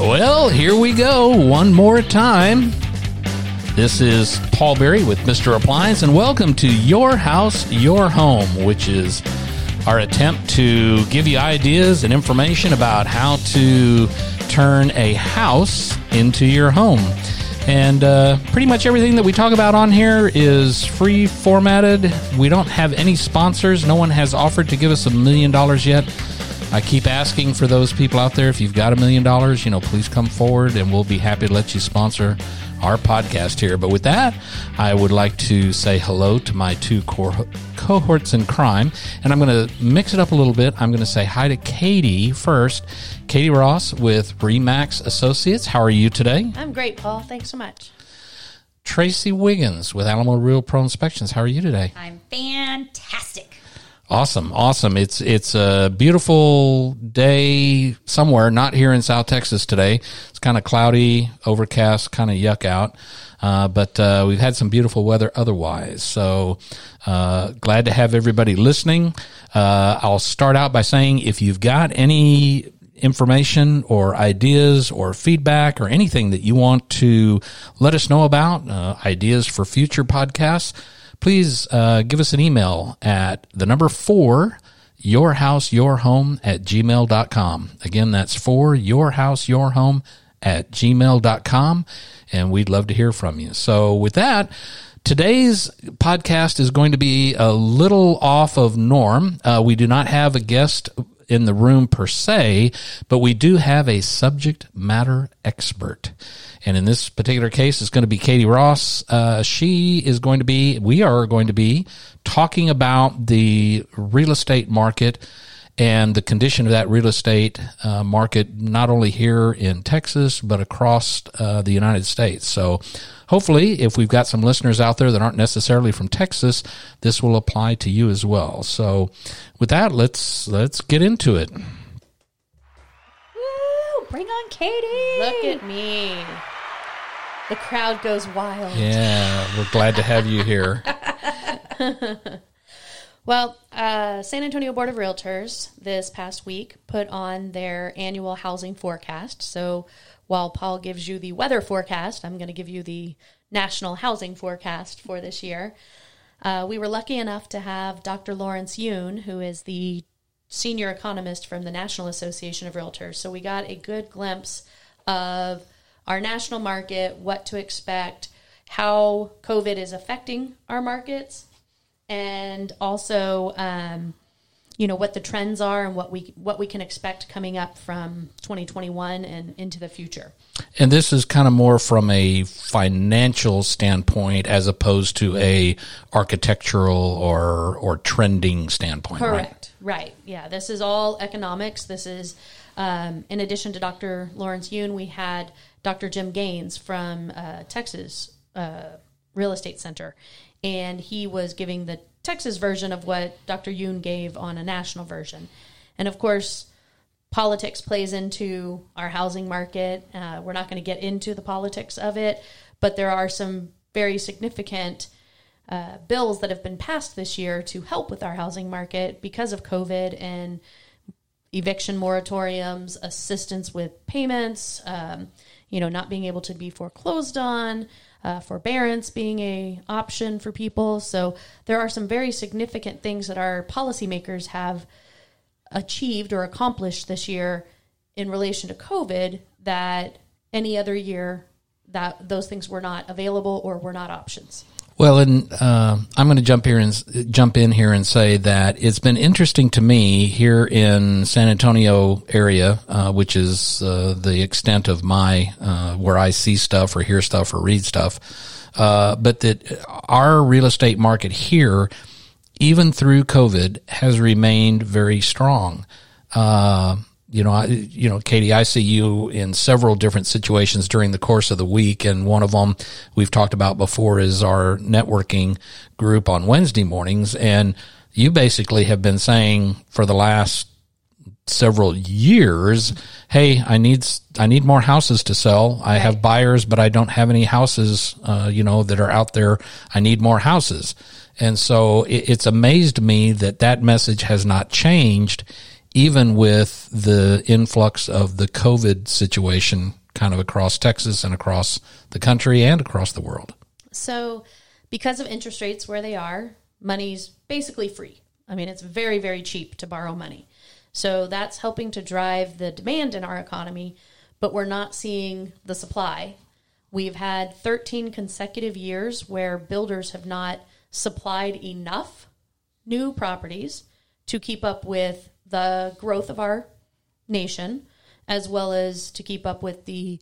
Well, here we go. One more time. This is Paul Berry with Mr. Appliance, and welcome to Your House, Your Home, which is our attempt to give you ideas and information about how to turn a house into your home. And uh, pretty much everything that we talk about on here is free formatted. We don't have any sponsors. No one has offered to give us a million dollars yet. I keep asking for those people out there if you've got a million dollars, you know, please come forward and we'll be happy to let you sponsor our podcast here. But with that, I would like to say hello to my two co- cohorts in crime, and I'm going to mix it up a little bit. I'm going to say hi to Katie first. Katie Ross with RE/MAX Associates. How are you today? I'm great, Paul. Thanks so much. Tracy Wiggins with Alamo Real Pro Inspections. How are you today? I'm fantastic. Awesome, awesome. It's it's a beautiful day somewhere, not here in South Texas today. It's kind of cloudy, overcast, kind of yuck out. Uh, but uh, we've had some beautiful weather otherwise. So uh, glad to have everybody listening. Uh, I'll start out by saying if you've got any information or ideas or feedback or anything that you want to let us know about, uh, ideas for future podcasts please uh, give us an email at the number four your house your home at gmail.com again that's for your house your home at gmail.com and we'd love to hear from you so with that Today's podcast is going to be a little off of norm. Uh, we do not have a guest in the room per se, but we do have a subject matter expert. And in this particular case, it's going to be Katie Ross. Uh, she is going to be, we are going to be talking about the real estate market and the condition of that real estate uh, market, not only here in Texas, but across uh, the United States. So, hopefully, if we've got some listeners out there that aren't necessarily from Texas, this will apply to you as well. So, with that, let's let's get into it. Woo! Bring on Katie! Look at me. The crowd goes wild. Yeah, we're glad to have you here. Well, uh, San Antonio Board of Realtors this past week put on their annual housing forecast. So while Paul gives you the weather forecast, I'm going to give you the national housing forecast for this year. Uh, we were lucky enough to have Dr. Lawrence Yun, who is the senior economist from the National Association of Realtors. So we got a good glimpse of our national market, what to expect, how COVID is affecting our markets, and also um, you know what the trends are and what we what we can expect coming up from 2021 and into the future. And this is kind of more from a financial standpoint as opposed to a architectural or or trending standpoint. Correct. Right. right. Yeah. This is all economics. This is um, in addition to Dr. Lawrence Yun, we had Dr. Jim Gaines from uh, Texas uh, Real Estate Center, and he was giving the Texas version of what Dr. Yun gave on a national version. And of course, politics plays into our housing market. Uh, we're not going to get into the politics of it, but there are some very significant uh, bills that have been passed this year to help with our housing market because of COVID and eviction moratoriums, assistance with payments, um, you know, not being able to be foreclosed on uh, forbearance being a option for people. So there are some very significant things that our policymakers have achieved or accomplished this year in relation to COVID that any other year that those things were not available or were not options. Well, and uh, I'm going to jump here and jump in here and say that it's been interesting to me here in San Antonio area, uh, which is uh, the extent of my uh, where I see stuff or hear stuff or read stuff. Uh, but that our real estate market here, even through COVID, has remained very strong. You know, I, you know, Katie, I see you in several different situations during the course of the week, and one of them we've talked about before is our networking group on Wednesday mornings, and you basically have been saying for the last several years, "Hey, I need I need more houses to sell. I have buyers, but I don't have any houses, uh, you know, that are out there. I need more houses." And so it, it's amazed me that that message has not changed even with the influx of the COVID situation kind of across Texas and across the country and across the world. So, because of interest rates where they are, money's basically free. I mean, it's very, very cheap to borrow money. So, that's helping to drive the demand in our economy, but we're not seeing the supply. We've had 13 consecutive years where builders have not supplied enough new properties to keep up with the growth of our nation, as well as to keep up with the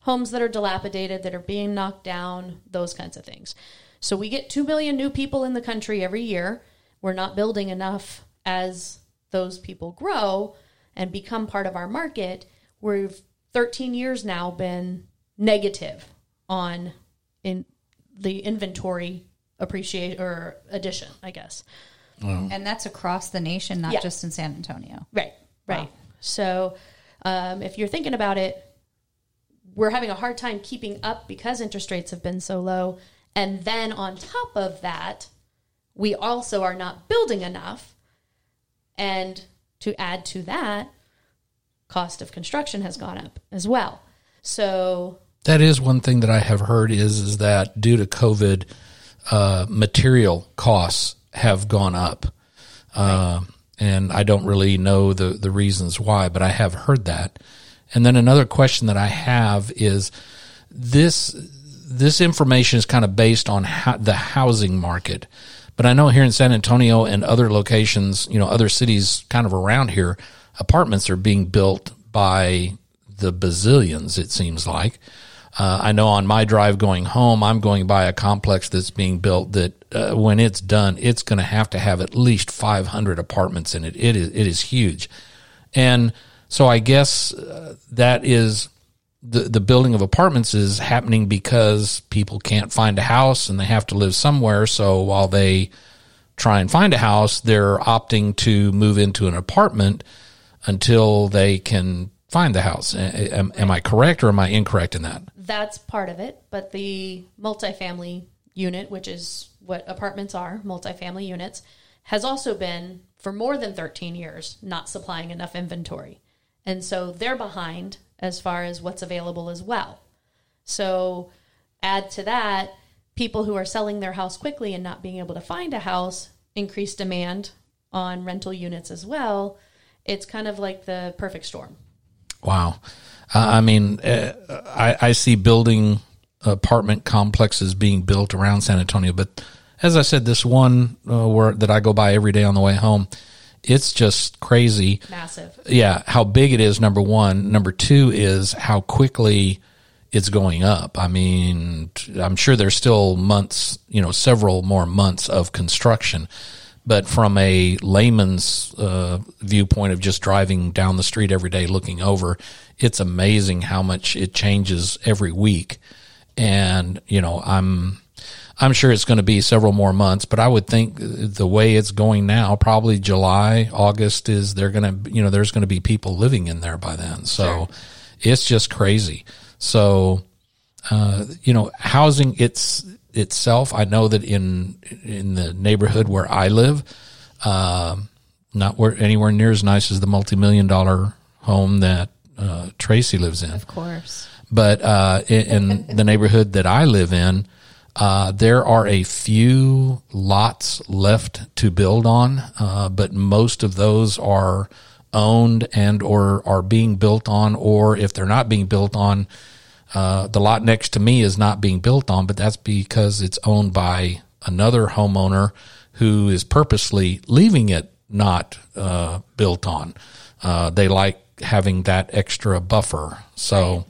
homes that are dilapidated, that are being knocked down, those kinds of things. So we get 2 million new people in the country every year. We're not building enough as those people grow and become part of our market. We've 13 years now been negative on in the inventory appreciate or addition, I guess. And that's across the nation, not Yeah. just in San Antonio. Right, right. So um, if you're thinking about it, we're having a hard time keeping up because interest rates have been so low. And then on top of that, we also are not building enough. And to add to that, cost of construction has gone up as well. So That is one thing that I have heard is is that due to COVID, uh, material costs have gone up, uh, and I don't really know the the reasons why, but I have heard that. And then another question that I have is this this information is kind of based on the housing market. But I know here in San Antonio and other locations, you know, other cities kind of around here, apartments are being built by the bazillions, it seems like. Uh, I know on my drive going home, I'm going by a complex that's being built that uh, when it's done, it's going to have to have at least 500 apartments in it. It is, it is huge. And so I guess uh, that is the, the building of apartments is happening because people can't find a house and they have to live somewhere. So while they try and find a house, they're opting to move into an apartment until they can find the house. Am, am I correct or am I incorrect in that? that's part of it. But the multifamily unit, which is what apartments are, multifamily units, has also been for more than 13 years not supplying enough inventory. And so they're behind as far as what's available as well. So add to that people who are selling their house quickly and not being able to find a house, increased demand on rental units as well. It's kind of like the perfect storm. Wow. Uh, I mean, uh, I, I see building apartment complexes being built around San Antonio, but as I said, this one uh, where that I go by every day on the way home, it's just crazy. Massive. Yeah, how big it is. Number one. Number two is how quickly it's going up. I mean, I'm sure there's still months, you know, several more months of construction. But from a layman's uh, viewpoint of just driving down the street every day looking over, it's amazing how much it changes every week. And, you know, I'm, I'm sure it's going to be several more months, but I would think the way it's going now, probably July, August is they're going to, you know, there's going to be people living in there by then. So it's just crazy. So, uh, you know, housing it's itself. I know that in in the neighborhood where I live, um, not where anywhere near as nice as the multi million dollar home that uh, Tracy lives in Of course. but uh, in, in the neighborhood that I live in, uh, there are a few lots left to build on, uh, but most of those are owned and or are being built on, or if they're not being built on, uh, the lot next to me is not being built on, but that's because it's owned by another homeowner who is purposely leaving it not uh, built on. Uh, they like having that extra buffer. So,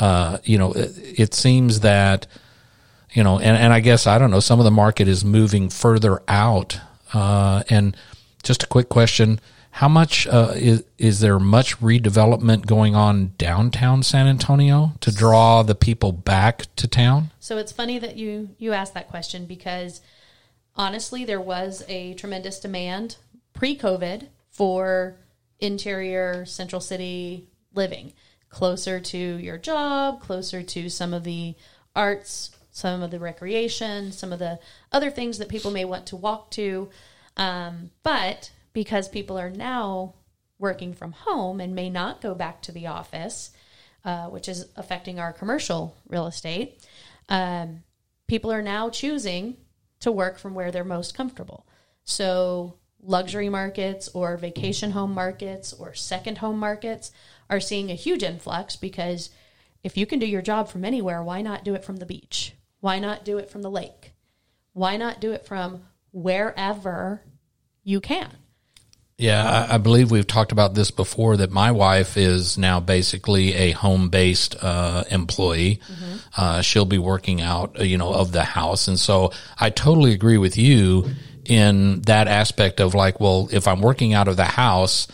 uh, you know, it, it seems that, you know, and, and I guess, I don't know, some of the market is moving further out. Uh, and just a quick question. How much uh, is is there much redevelopment going on downtown San Antonio to draw the people back to town? So it's funny that you you asked that question because honestly, there was a tremendous demand pre-COVID for interior central city living, closer to your job, closer to some of the arts, some of the recreation, some of the other things that people may want to walk to. Um, but because people are now working from home and may not go back to the office, uh, which is affecting our commercial real estate, um, people are now choosing to work from where they're most comfortable. So, luxury markets or vacation home markets or second home markets are seeing a huge influx because if you can do your job from anywhere, why not do it from the beach? Why not do it from the lake? Why not do it from wherever you can? Yeah, I, I believe we've talked about this before that my wife is now basically a home based uh, employee. Uh, she'll be working out, uh, you know, of the house. And so I totally agree with you in that aspect of like, well, if I'm working out of the house,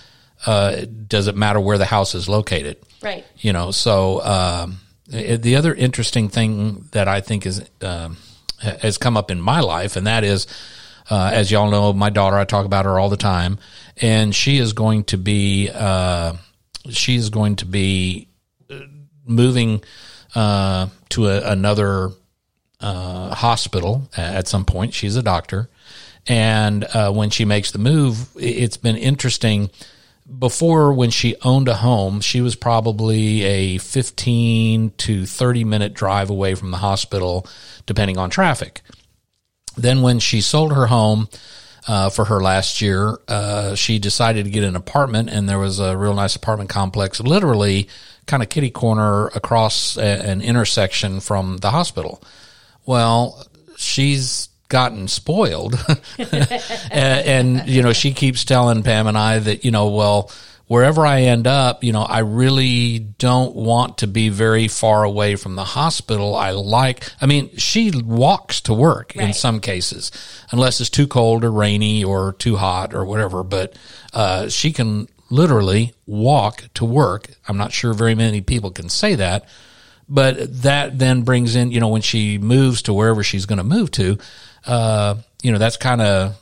uh, does it matter where the house is located? Right. you know so um, the other interesting thing that i think is um, has come up in my life and that is uh, as y'all know my daughter i talk about her all the time and she is going to be uh, she is going to be uh, moving uh, to a, another uh, hospital at some point. She's a doctor. And uh, when she makes the move, it's been interesting. Before, when she owned a home, she was probably a 15 to 30 minute drive away from the hospital, depending on traffic. Then, when she sold her home uh, for her last year, uh, she decided to get an apartment, and there was a real nice apartment complex, literally kind of kitty corner across a, an intersection from the hospital. Well, she's gotten spoiled. and, and, you know, she keeps telling Pam and I that, you know, well, wherever I end up, you know, I really don't want to be very far away from the hospital. I like, I mean, she walks to work in some cases, unless it's too cold or rainy or too hot or whatever, but, uh, she can literally walk to work. I'm not sure very many people can say that, but that then brings in, you know, when she moves to wherever she's going to move to, uh, you know, that's kind of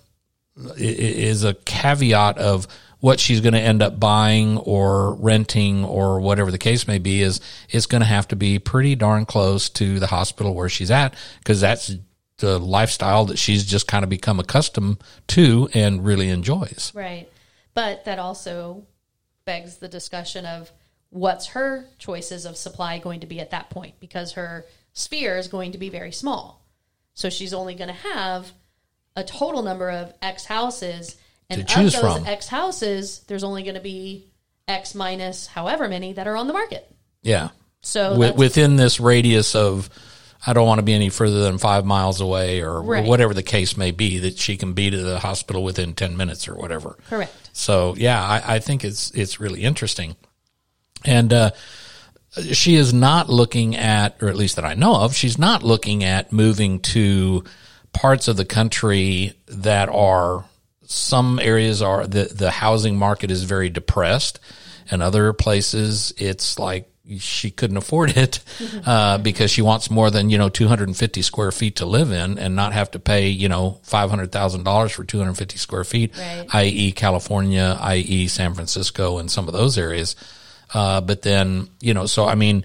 is a caveat of what she's going to end up buying or renting or whatever the case may be is it's going to have to be pretty darn close to the hospital where she's at because that's the lifestyle that she's just kind of become accustomed to and really enjoys. Right. But that also begs the discussion of what's her choices of supply going to be at that point because her sphere is going to be very small. So she's only going to have a total number of X houses. And To choose of those from. X houses, there's only going to be X minus however many that are on the market. Yeah. So Wi- within this radius of I don't want to be any further than five miles away or Right. whatever the case may be that she can be to the hospital within 10 minutes or whatever. correct. So yeah, I, I think it's, it's really interesting. And, uh, she is not looking at, or at least that I know of, she's not looking at moving to parts of the country that are some areas are the the housing market is very depressed, and other places it's like she couldn't afford it uh, because she wants more than you know 250 square feet to live in and not have to pay you know five hundred thousand dollars for 250 square feet, Right. i.e. California, i.e. San Francisco, and some of those areas. Uh, but then, you know, so I mean,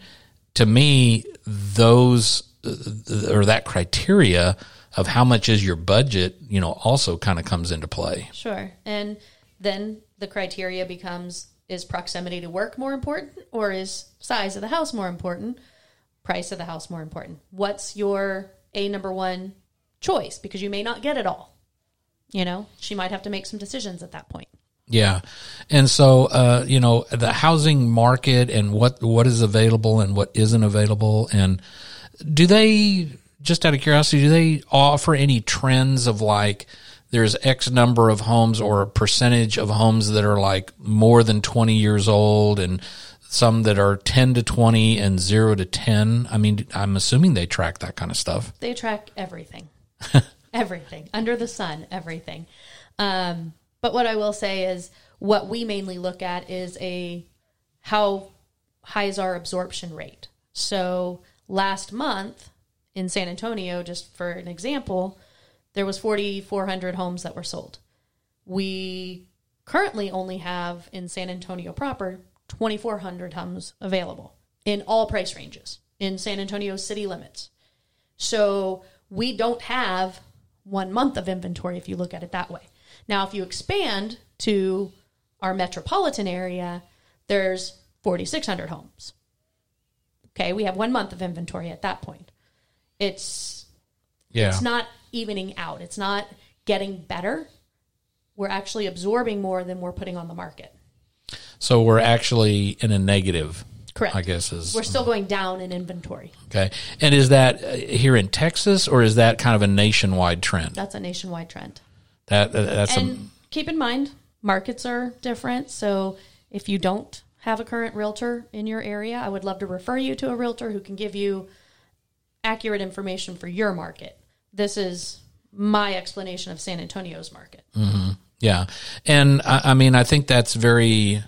to me, those uh, or that criteria of how much is your budget, you know, also kind of comes into play. Sure. And then the criteria becomes is proximity to work more important or is size of the house more important? Price of the house more important? What's your A number one choice? Because you may not get it all. You know, she might have to make some decisions at that point. Yeah. And so, uh, you know, the housing market and what, what is available and what isn't available. And do they, just out of curiosity, do they offer any trends of like, there's X number of homes or a percentage of homes that are like more than 20 years old and some that are 10 to 20 and 0 to 10? I mean, I'm assuming they track that kind of stuff. They track everything, everything under the sun, everything. Um, but what I will say is, what we mainly look at is a how high is our absorption rate. So last month in San Antonio, just for an example, there was 4,400 homes that were sold. We currently only have in San Antonio proper 2,400 homes available in all price ranges in San Antonio city limits. So we don't have one month of inventory if you look at it that way. Now, if you expand to our metropolitan area, there's 4,600 homes. Okay, we have one month of inventory at that point. It's Yeah. it's not evening out. It's not getting better. We're actually absorbing more than we're putting on the market. so we're actually in a negative. Correct. I guess is We're still going down in inventory. okay. And is that uh, here in Texas or is that kind of a nationwide trend? That's a nationwide trend. That that- that's a, And keep in mind, markets are different. So if you don't have a current realtor in your area, I would love to refer you to a realtor who can give you accurate information for your market. This is my explanation of San Antonio's market. Yeah, and I, I mean, I think that's very.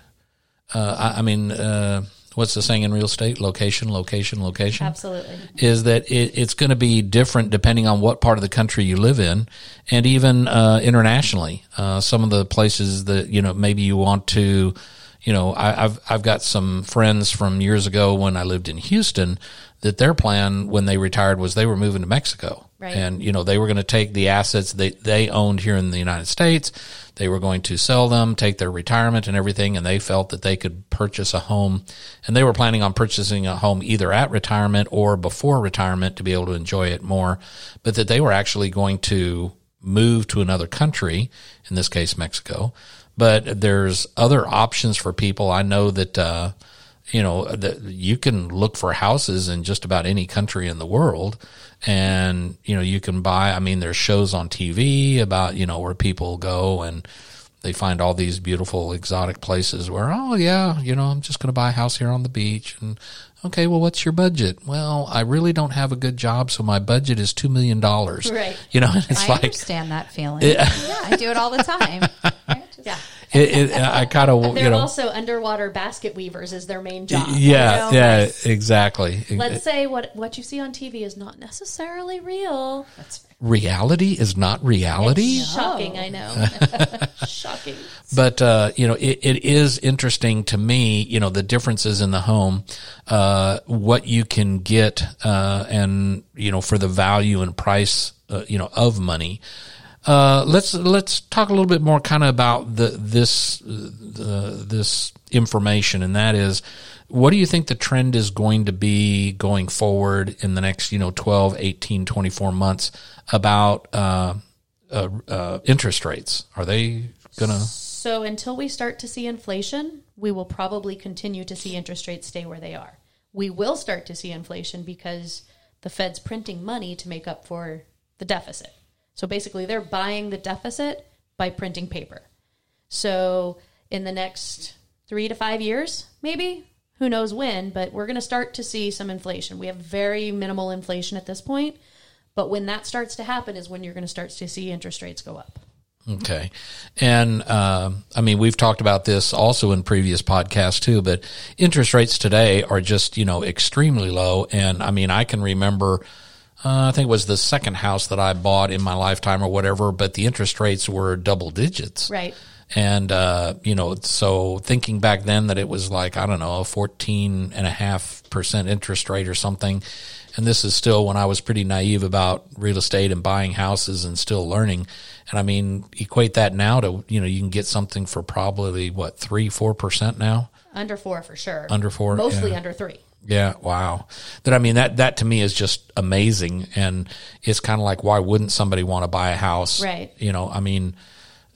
Uh, I, I mean, uh, what's the saying in real estate? Location, location, location. Absolutely. Is that it, it's going to be different depending on what part of the country you live in, and even uh, internationally. Uh, some of the places that you know maybe you want to. You know, I, I've I've got some friends from years ago when I lived in Houston that their plan when they retired was they were moving to Mexico. Right. And you know they were going to take the assets they they owned here in the United States, they were going to sell them, take their retirement and everything, and they felt that they could purchase a home, and they were planning on purchasing a home either at retirement or before retirement to be able to enjoy it more, but that they were actually going to move to another country, in this case Mexico. But there's other options for people. I know that. Uh, you know that you can look for houses in just about any country in the world and you know you can buy i mean there's shows on tv about you know where people go and they find all these beautiful exotic places where oh yeah you know i'm just going to buy a house here on the beach and okay well what's your budget well i really don't have a good job so my budget is two million dollars Right. you know it's I like I understand that feeling. yeah, I do it all the time. Right? Just- Yeah. it, it, i kind of They're you know also underwater basket weavers is their main job. yeah you know? yeah exactly Let's say what what you see on TV is not necessarily real. That's reality is not reality Shocking, I know. Shocking. but uh, you know it, it is interesting to me you know the differences in the home uh, what you can get uh, and you know for the value and price uh, you know of money uh, let's let's talk a little bit more kind of about the this uh, this information and that is what do you think the trend is going to be going forward in the next you know 12 18 24 months about uh, uh, uh, interest rates are they gonna So until we start to see inflation, we will probably continue to see interest rates stay where they are. We will start to see inflation because the Fed's printing money to make up for the deficit. So basically, they're buying the deficit by printing paper. So in the next three to five years, maybe, who knows when, but we're going to start to see some inflation. We have very minimal inflation at this point. But when that starts to happen is when you're going to start to see interest rates go up. Okay. And, uh, I mean, we've talked about this also in previous podcasts too, but interest rates today are just, you know, extremely low. And I mean, I can remember, uh, I think it was the second house that I bought in my lifetime or whatever, but the interest rates were double digits. Right. And, uh, you know, so thinking back then that it was like, I don't know, a 14 and a half percent interest rate or something. And this is still when I was pretty naive about real estate and buying houses and still learning. And I mean, equate that now to, you know, you can get something for probably what, three, 4% now? Under four for sure. Under four, Mostly yeah. under three. Yeah, wow. That I mean that that to me is just amazing and it's kind of like why wouldn't somebody want to buy a house? Right. You know, I mean,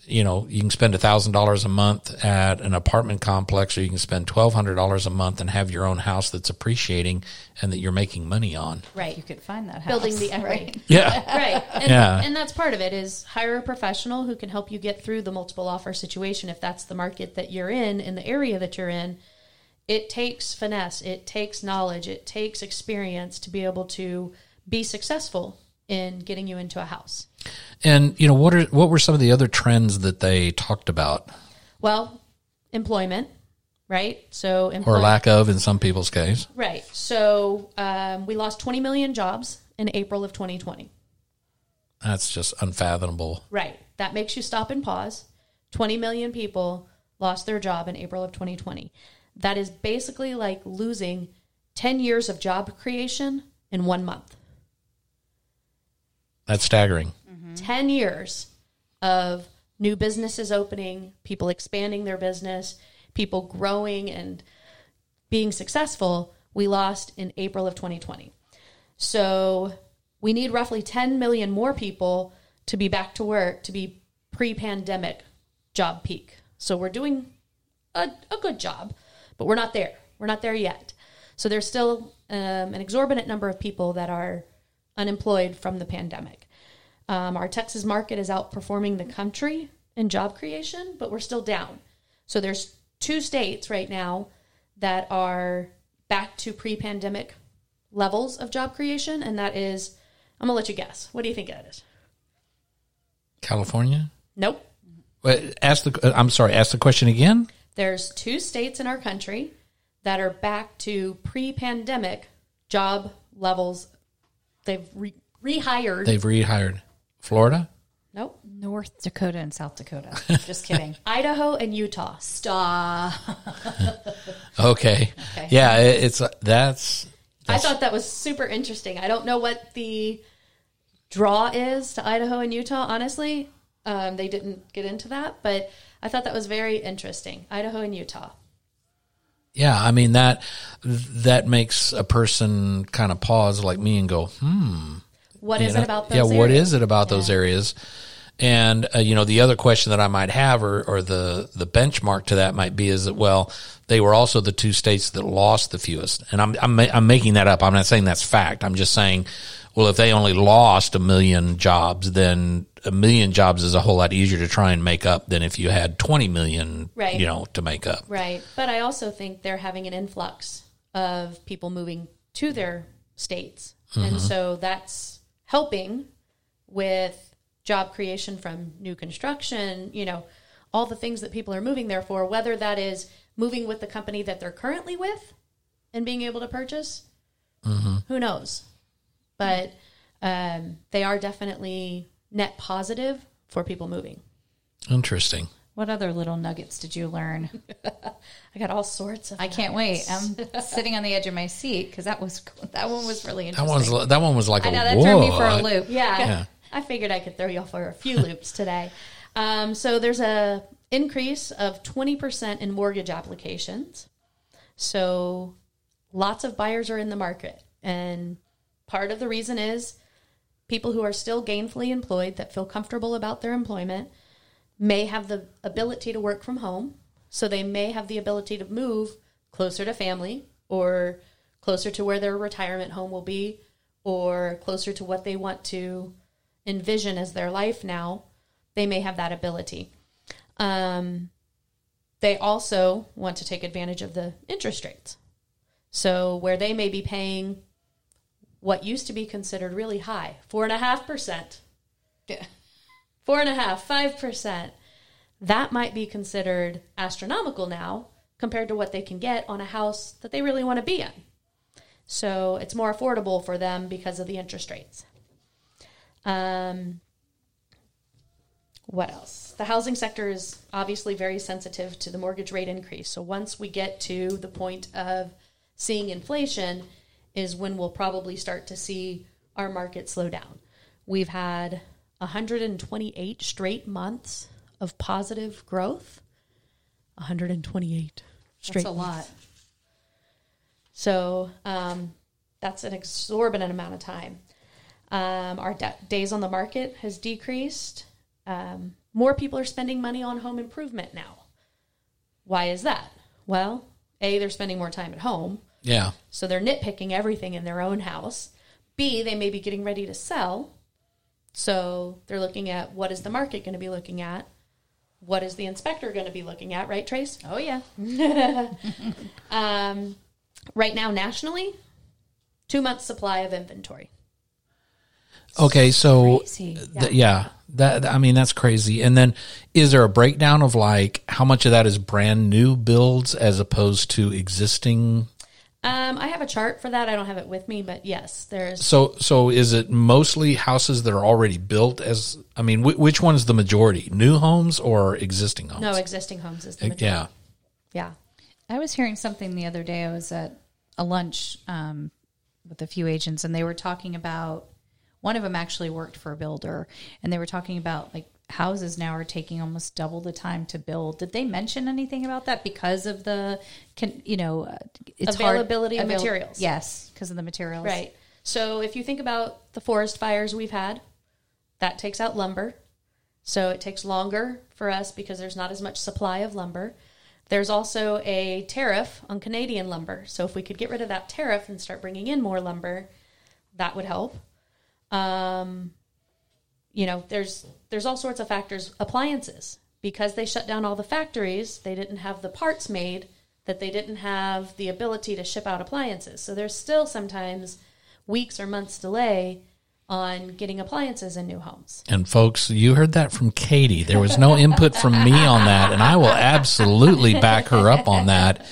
you know, you can spend a thousand dollars a month at an apartment complex or you can spend twelve hundred dollars a month and have your own house that's appreciating and that you're making money on. Right. You could find that house. Building the equity. right. Yeah. right. And, Yeah. and that's part of it is hire a professional who can help you get through the multiple offer situation if that's the market that you're in, in the area that you're in. It takes finesse, it takes knowledge, it takes experience to be able to be successful in getting you into a house. And you know, what are what were some of the other trends that they talked about Well, employment, right? So or lack of in some people's case? Right. So um, we lost 20 million jobs in April of 2020. That's just unfathomable. Right. That makes you stop and pause. 20 million people lost their job in April of 2020. That is basically like losing 10 years of job creation in one month. That's staggering. 10 years of new businesses opening, people expanding their business, people growing and being successful, we lost in April of 2020. So we need roughly 10 million more people to be back to work to be pre pandemic job peak. So we're doing a, a, good job, but we're not there. We're not there yet. So there's still um, an exorbitant number of people that are unemployed from the pandemic. Um, our Texas market is outperforming the country in job creation, but we're still down. So there's two states right now that are back to pre-pandemic levels of job creation, and that is, I'm gonna let you guess. What do you think that is? California. Nope. Wait, ask the. I'm sorry. Ask the question again. There's two states in our country that are back to pre-pandemic job levels. They've re- rehired. They've rehired. Florida. Nope. North Dakota and South Dakota. Just kidding. Idaho and Utah. Stop. Okay. Okay. Yeah, it, it's uh, that's. I thought that was super interesting. I don't know what the draw is to Idaho and Utah, honestly. Um, they didn't get into that, but I thought that was very interesting. Idaho and Utah. Yeah, I mean that that makes a person kind of pause like me and go, hmm. What is know? it about those Yeah, what areas? is it about those areas? And uh, you know, the other question that I might have, or, or the the benchmark to that might be, is that well, they were also the two states that lost the fewest. And I'm I'm I'm making that up. I'm not saying that's fact. I'm just saying, well, if they only lost a million jobs, then a million jobs is a whole lot easier to try and make up than if you had 20 million, Right. you know, to make up. Right. But I also think they're having an influx of people moving to their states. And mm-hmm. so that's helping with job creation from new construction, you know, all the things that people are moving there for, whether that is moving with the company that they're currently with and being able to purchase, mm-hmm. who knows? But um, they are definitely net positive for people moving. Interesting. What other little nuggets did you learn? I got all sorts of. I can't wait. I'm sitting on the edge of my seat because that was that one was really That interesting. one's that one was like I a know that threw me for a what? loop. Yeah, Yeah. I figured I could throw y'all for a few loops today. Um, so there's a increase of 20% in mortgage applications. So lots of buyers are in the market, and part of the reason is people who are still gainfully employed that feel comfortable about their employment may have the ability to work from home, so they may have the ability to move closer to family or closer to where their retirement home will be or closer to what they want to envision as their life now. They may have that ability. Um, they also want to take advantage of the interest rates. So, where they may be paying what used to be considered really high, four and a half percent, Yeah. four and a half, five percent, that might be considered astronomical now compared to what they can get on a house that they really want to be in. So it's more affordable for them because of the interest rates. Um, what else? The housing sector is obviously very sensitive to the mortgage rate increase. So once we get to the point of seeing inflation, is when we'll probably start to see our market slow down. We've had 128 straight months of positive growth. 128 straight That's a months. lot. So um, that's an exorbitant amount of time. Um, our da- days on the market has decreased. Um, more people are spending money on home improvement now. Why is that? Well, A, they're spending more time at home, Yeah. so they're nitpicking everything in their own house. B, they may be getting ready to sell, so they're looking at what is the market going to be looking at? What is the inspector going to be looking at, right, Trace? Oh yeah. Um, right now, nationally, two months supply of inventory. Okay, so Crazy. th- yeah, that I mean that's crazy. And then is there a breakdown of like how much of that is brand new builds as opposed to existing? Um, I have a chart for that. I don't have it with me, but yes, there's So so is it mostly houses that are already built as I mean wh- which one's the majority? New homes or existing homes? no existing homes is the majority. yeah. Yeah. I was hearing something the other day. I was at a lunch um, with a few agents, and they were talking about one of them actually worked for a builder, and they were talking about like houses now are taking almost double the time to build. Did they mention anything about that because of the, can, you know, uh, it's hard- Availability of materials. Yes, because of the materials. Right. So if you think about the forest fires we've had, that takes out lumber. So it takes longer for us because there's not as much supply of lumber. There's also a tariff on Canadian lumber. So if we could get rid of that tariff and start bringing in more lumber, that would help. Um, you know, there's there's all sorts of factors. Appliances because they shut down all the factories, they didn't have the parts made that they didn't have the ability to ship out appliances. So there's still sometimes weeks or months delay on getting appliances in new homes. And folks, you heard that from Katie. There was no input from me on that, and I will absolutely back her up on that.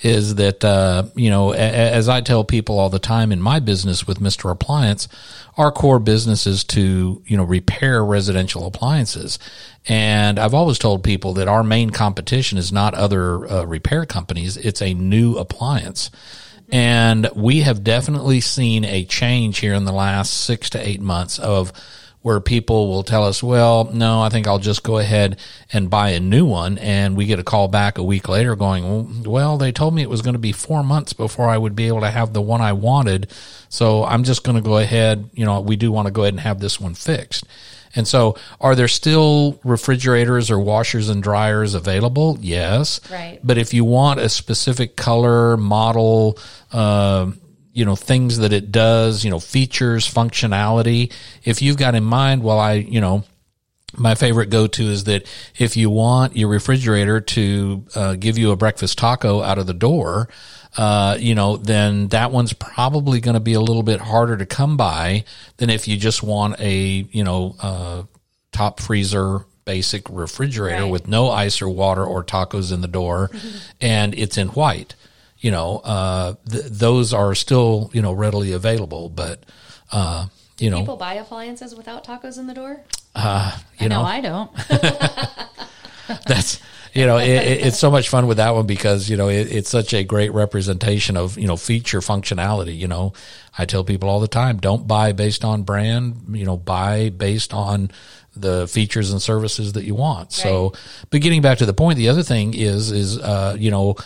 Is that uh, you know, a- as I tell people all the time in my business with Mister Appliance, our core business is to you know repair residential appliances, and I've always told people that our main competition is not other uh, repair companies; it's a new appliance. And we have definitely seen a change here in the last six to eight months of where people will tell us, well, no, I think I'll just go ahead and buy a new one. And we get a call back a week later going, well, they told me it was going to be four months before I would be able to have the one I wanted. So I'm just going to go ahead. You know, we do want to go ahead and have this one fixed. And so, are there still refrigerators or washers and dryers available? Yes. Right. But if you want a specific color, model, uh, you know, things that it does, you know, features, functionality, if you've got in mind, well, I, you know, my favorite go to is that if you want your refrigerator to uh, give you a breakfast taco out of the door, uh, you know, then that one's probably going to be a little bit harder to come by than if you just want a, you know, uh, top freezer basic refrigerator Right. with no ice or water or tacos in the door and it's in white. You know, uh, th- those are still, you know, readily available, but, uh, you know, People buy appliances without tacos in the door. you I know, know, I don't. that's you know it, it- it's so much fun with that one because you know it, it's such a great representation of you know feature functionality you know. I tell people all the time don't buy based on brand you know buy based on the features and services that you want. So but getting back to the point the other thing is is uh you know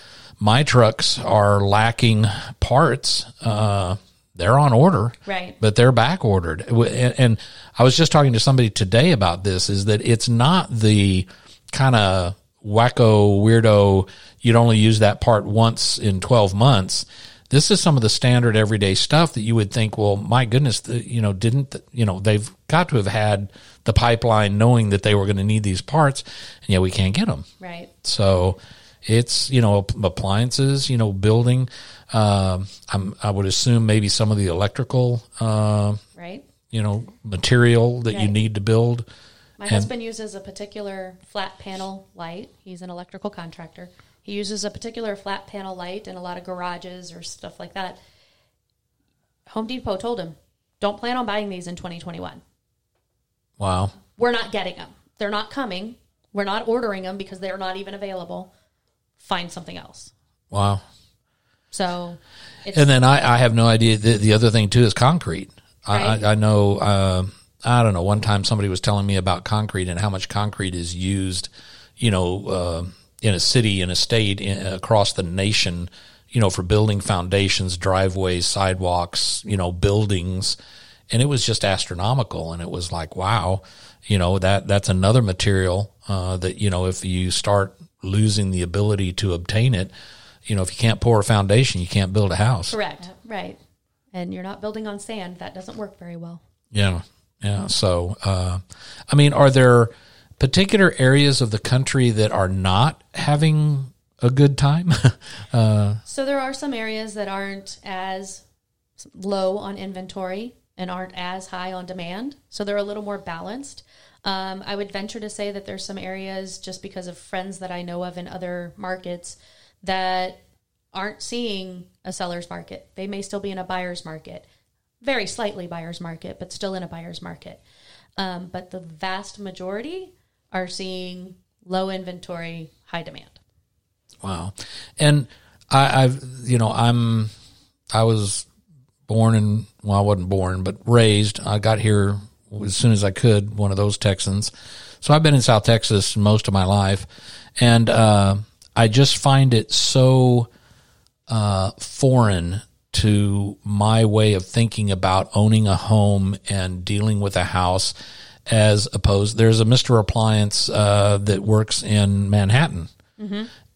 my trucks are lacking parts uh they're on order Right. but they're back ordered. And, and I was just talking to somebody today about this is that it's not the kind of wacko weirdo, you'd only use that part once in 12 months. This is some of the standard everyday stuff that you would think, well, my goodness, the, you know, didn't, the- you know, they've got to have had the pipeline knowing that they were going to need these parts and yet we can't get them. Right. So it's, you know, appliances, you know, building. Um, I'm, I would assume maybe some of the electrical, uh, Right. you know, material that you need to build. My And- husband uses a particular flat panel light. He's an electrical contractor. He uses a particular flat panel light in a lot of garages or stuff like that. Home Depot told him, don't plan on buying these in 2021. Wow. We're not getting them. They're not coming. We're not ordering them because they're not even available. Find something else. Wow. So it's And then I, I have no idea. The, the other thing too is concrete. Right. I, I, I know, uh, I don't know. One time somebody was telling me about concrete and how much concrete is used, you know, uh, in a city, in a state, in, across the nation, you know, for building foundations, driveways, sidewalks, you know, buildings. And it was just astronomical. And it was like, wow, you know, that, that's another material, uh, that, you know, if you start losing the ability to obtain it, you know, if you can't pour a foundation, you can't build a house. correct. Right. And you're not building on sand. That doesn't work very well. Yeah. Yeah. So, uh, I mean, are there particular areas of the country that are not having a good time? uh, So there are some areas that aren't as low on inventory and aren't as high on demand. So they're a little more balanced. Um, I would venture to say that there's some areas just because of friends that I know of in other markets that aren't seeing a seller's market. They may still be in a buyer's market, very slightly buyer's market, but still in a buyer's market. Um, but the vast majority are seeing low inventory, high demand. wow. And I, I've, you know, I'm, I was born and well, I wasn't born, but raised. I got here as soon as I could, one of those Texans. So I've been in South Texas most of my life, and uh, I just find it so uh, foreign to my way of thinking about owning a home and dealing with a house as opposed there's a Mr. Appliance uh, that works in Manhattan.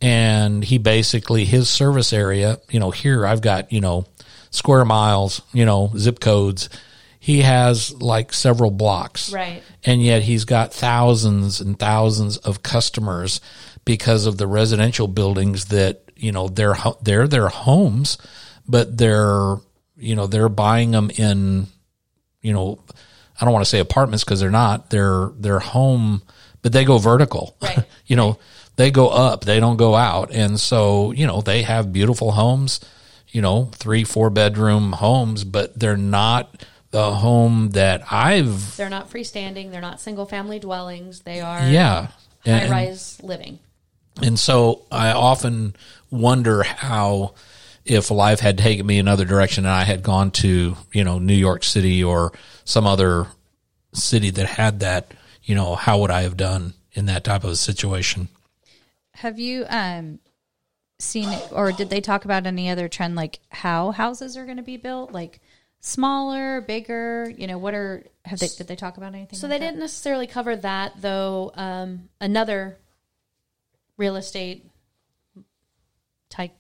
And he basically his service area, you know, here I've got, you know, square miles, you know, zip codes. He has like several blocks. Right. And yet he's got thousands and thousands of customers because of the residential buildings that, you know, they're they're their homes, but they're, you know, they're buying them in you know, I don't want to say apartments because they're not. They're they're home, but they go vertical. Right. you know, they go up. They don't go out, and so you know they have beautiful homes. You know, three four bedroom homes, but they're not the home that I've. They're not freestanding. They're not single family dwellings. They are Yeah. And- high rise living. And so I often wonder how, if life had taken me another direction and I had gone to, you know, New York City or some other city that had that, you know, how would I have done in that type of a situation? Have you um seen or did they talk about any other trend like how houses are going to be built like smaller, bigger, you know, what are have they did they talk about anything? So like they that? didn't necessarily cover that, though. Um, another real estate type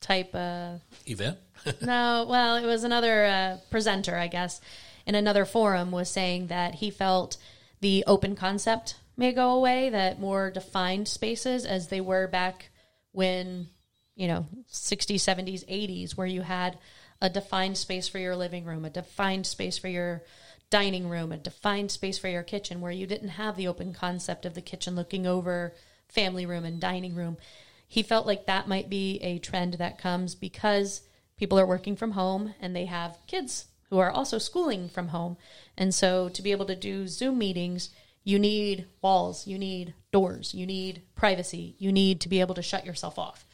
type uh, Event? no, well, it was another uh, presenter, I guess, in another forum was saying that he felt the open concept may go away, that more defined spaces as they were back when, you know, 60s, 70s, 80s, where you had a defined space for your living room, a defined space for your dining room, a defined space for your kitchen, where you didn't have the open concept of the kitchen looking over family room and dining room. He felt like that might be a trend that comes because people are working from home and they have kids who are also schooling from home. And so to be able to do Zoom meetings, you need walls, you need doors, you need privacy, you need to be able to shut yourself off.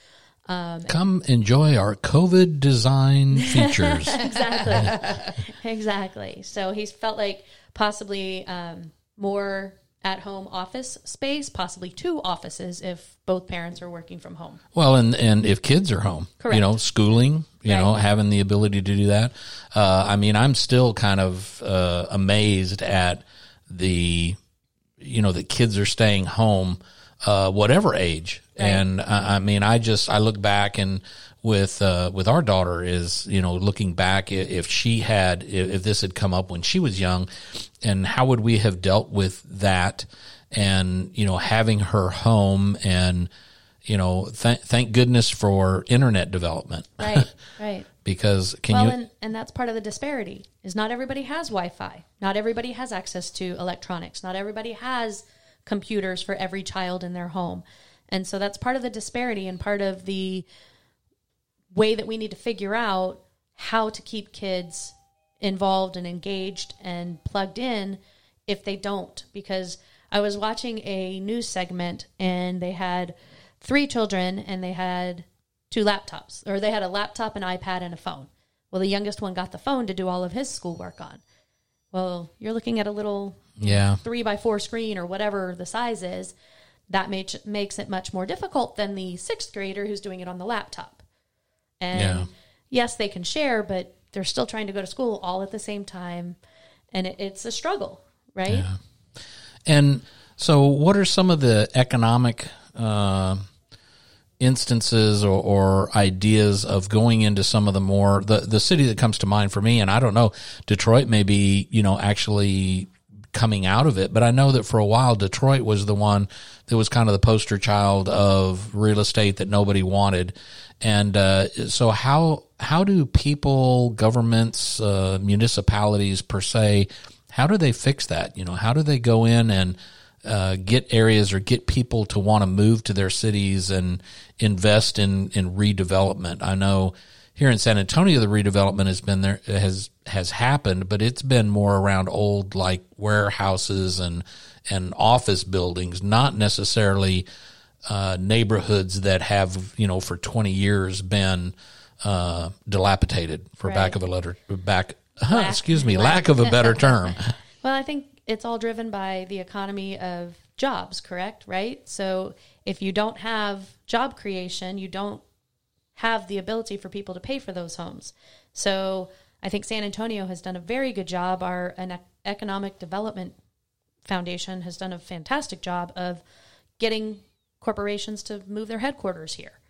Come enjoy our COVID design features. exactly exactly so he's felt like possibly um, more at home office space possibly two offices if both parents are working from home Well, and and if kids are home, you know, schooling, you know, having the ability to do that. Uh, I mean, I'm still kind of uh, amazed at the, you know, that kids are staying home, uh, whatever age. And I, I mean, I just I look back and with uh, with our daughter is you know looking back if she had if, if this had come up when she was young, and how would we have dealt with that? And you know, having her home and you know, th- thank goodness for internet development. Right right. Because can well you? and, and that's part of the disparity is not everybody has wi-fi. Not everybody has access to electronics. Not everybody has computers for every child in their home and so that's part of the disparity and part of the way that we need to figure out how to keep kids involved and engaged and plugged in if they don't. Because i was watching a news segment and they had three children and they had two laptops or they had a laptop an ipad and a phone. Well the youngest one got the phone to do all of his schoolwork on. Well you're looking at a little yeah, three by four screen or whatever the size is, that makes makes it much more difficult than the sixth grader who's doing it on the laptop. And Yeah. yes, they can share, but they're still trying to go to school all at the same time, and it, it's a struggle, right? and so what are some of the economic uh, instances or, or ideas of going into some of the more the the city that comes to mind for me? And I don't know, Detroit may be you know actually coming out of it, but I know that for a while Detroit was the one that was kind of the poster child of real estate that nobody wanted. And uh, so how how do people, governments, uh, municipalities per se, how do they fix that? You know, how do they go in and uh, get areas or get people to want to move to their cities and invest in in redevelopment? I know here in San Antonio, the redevelopment has been there has has happened, but it's been more around old like warehouses and and office buildings, not necessarily uh, neighborhoods that have you know for twenty years been uh, dilapidated, for Right. back of a letter back. Lack- excuse me, lack- lack of a better term. Well, I think it's all driven by the economy of jobs, correct? Right? So if you don't have job creation, you don't have the ability for people to pay for those homes. So I think San Antonio has done a very good job. Our an economic development foundation has done a fantastic job of getting corporations to move their headquarters here.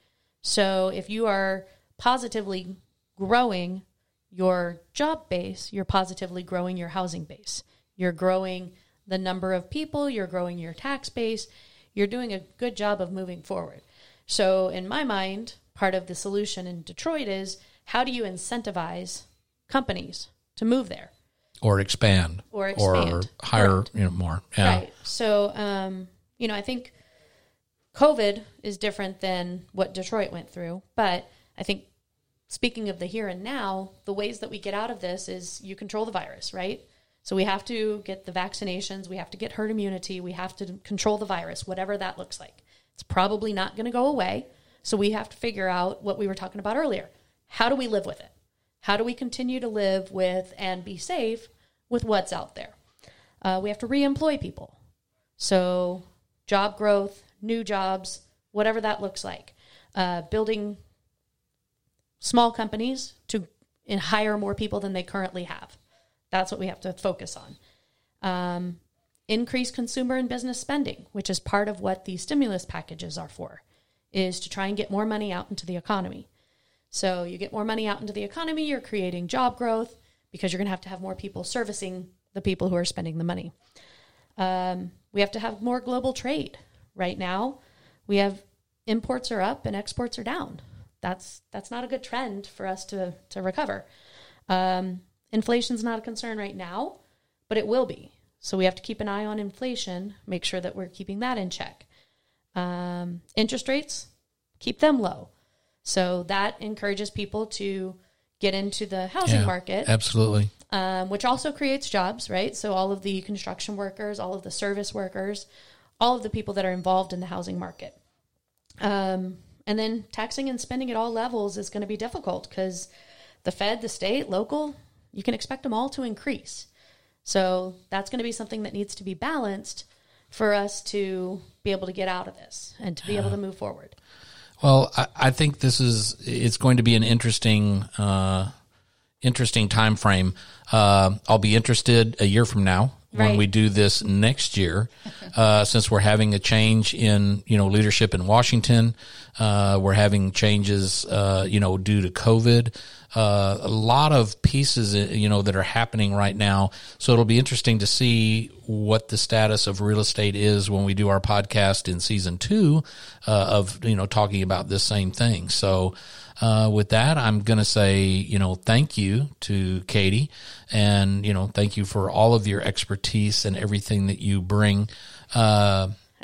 So if you are positively growing your job base, you're positively growing your housing base. You're growing the number of people, you're growing your tax base, you're doing a good job of moving forward. So, in my mind, part of the solution in Detroit is how do you incentivize companies to move there? Or expand. Or expand. or hire you know more. Yeah. right. So um, you know i think covid is different than what detroit went through but i think speaking of the here and now the ways that we get out of this is you control the virus right? So we have to get the vaccinations we have to get herd immunity we have to control the virus whatever that looks like. It's probably not going to go away so we have to figure out what we were talking about earlier how do we live with it how do we continue to live with and be safe with what's out there? Uh, we have to reemploy people. So, job growth, new jobs, whatever that looks like. Uh, building small companies to hire more people than they currently have. That's what we have to focus on. Um, increase consumer and business spending, which is part of what these stimulus packages are for, is to try and get more money out into the economy. So you get more money out into the economy, you're creating job growth because you're going to have to have more people servicing the people who are spending the money. Um, we have to have more global trade. Right now, we have imports are up and exports are down. That's that's not a good trend for us to to recover. Um, inflation's not a concern right now, but it will be. So we have to keep an eye on inflation, make sure that we're keeping that in check. Um, interest rates, keep them low. So that encourages people to get into the housing yeah, market. Absolutely. Um, which also creates jobs, right? So all of the construction workers, all of the service workers, all of the people that are involved in the housing market. Um, and then taxing and spending at all levels is going to be difficult because the Fed, the state, local, you can expect them all to increase. So that's going to be something that needs to be balanced for us to be able to get out of this and to be able to move forward. Well, I, I, think this is it's going to be an interesting uh, interesting time frame. Uh, I'll be interested a year from now right. when we do this next year, uh, since we're having a change in you know leadership in Washington. Uh, we're having changes, uh, you know, due to COVID. Uh, a lot of pieces, uh, you know, that are happening right now. So it'll be interesting to see what the status of real estate is when we do our podcast in season two uh, of you know talking about this same thing. So. Uh, with that, I'm going to say, you know, thank you to Katie and, you know, thank you for all of your expertise and everything that you bring.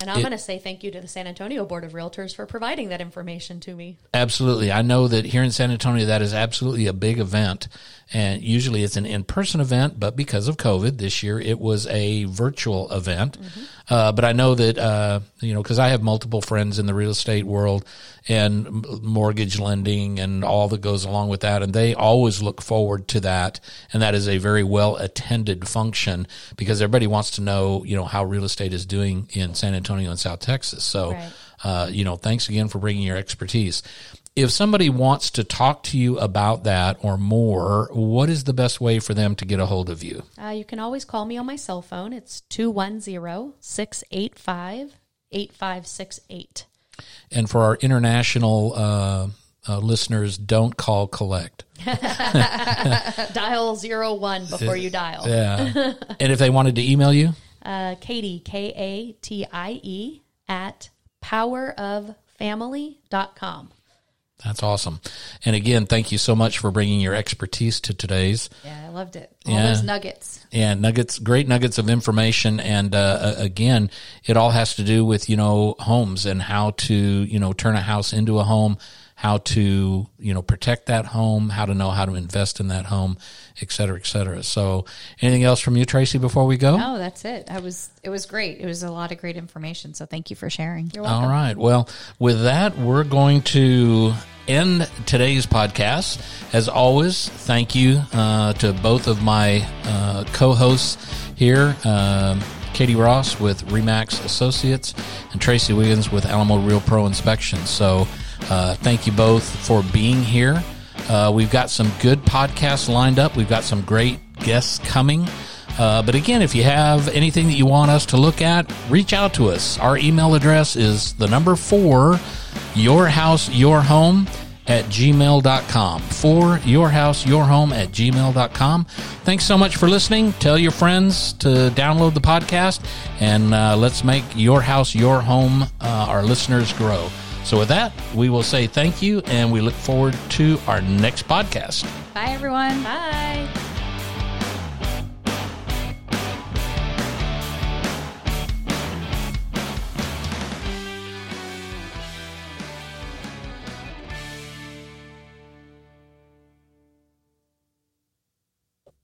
And I'm going to say thank you to the San Antonio Board of Realtors for providing that information to me. Absolutely. I know that here in San Antonio, that is absolutely a big event. And usually it's an in person event, but because of COVID this year, it was a virtual event. Mm-hmm. Uh, but I know that, uh, you know, because I have multiple friends in the real estate world and mortgage lending and all that goes along with that. And they always look forward to that. And that is a very well attended function because everybody wants to know, you know, how real estate is doing in San Antonio and South Texas. So, right. uh, you know, thanks again for bringing your expertise if somebody wants to talk to you about that or more, what is the best way for them to get a hold of you? Uh, you can always call me on my cell phone. It's 210 685 8568. And for our international uh, uh, listeners, don't call collect. dial zero one before you dial. Yeah. and if they wanted to email you? Uh, Katie, K A T I E, at poweroffamily.com. That's awesome. And again, thank you so much for bringing your expertise to today's. Yeah, I loved it. All yeah. those nuggets. Yeah, nuggets, great nuggets of information. And uh, again, it all has to do with, you know, homes and how to, you know, turn a house into a home, how to, you know, protect that home, how to know how to invest in that home, et cetera, et cetera. So anything else from you, Tracy, before we go? No, that's it. I was it was great. It was a lot of great information. So thank you for sharing. You're welcome. All right. Well, with that, we're going to end today's podcast. As always, thank you uh, to both of my uh, co hosts here. Um, Katie Ross with RE/MAX Associates and Tracy Wiggins with Alamo Real Pro Inspection. So, uh, thank you both for being here. Uh, we've got some good podcasts lined up. We've got some great guests coming. Uh, but again, if you have anything that you want us to look at, reach out to us. Our email address is the number four, your house, your home at gmail.com. For your house, your home at gmail.com. Thanks so much for listening. Tell your friends to download the podcast and uh, let's make your house, your home, uh, our listeners grow. So, with that, we will say thank you and we look forward to our next podcast. Bye everyone. Bye.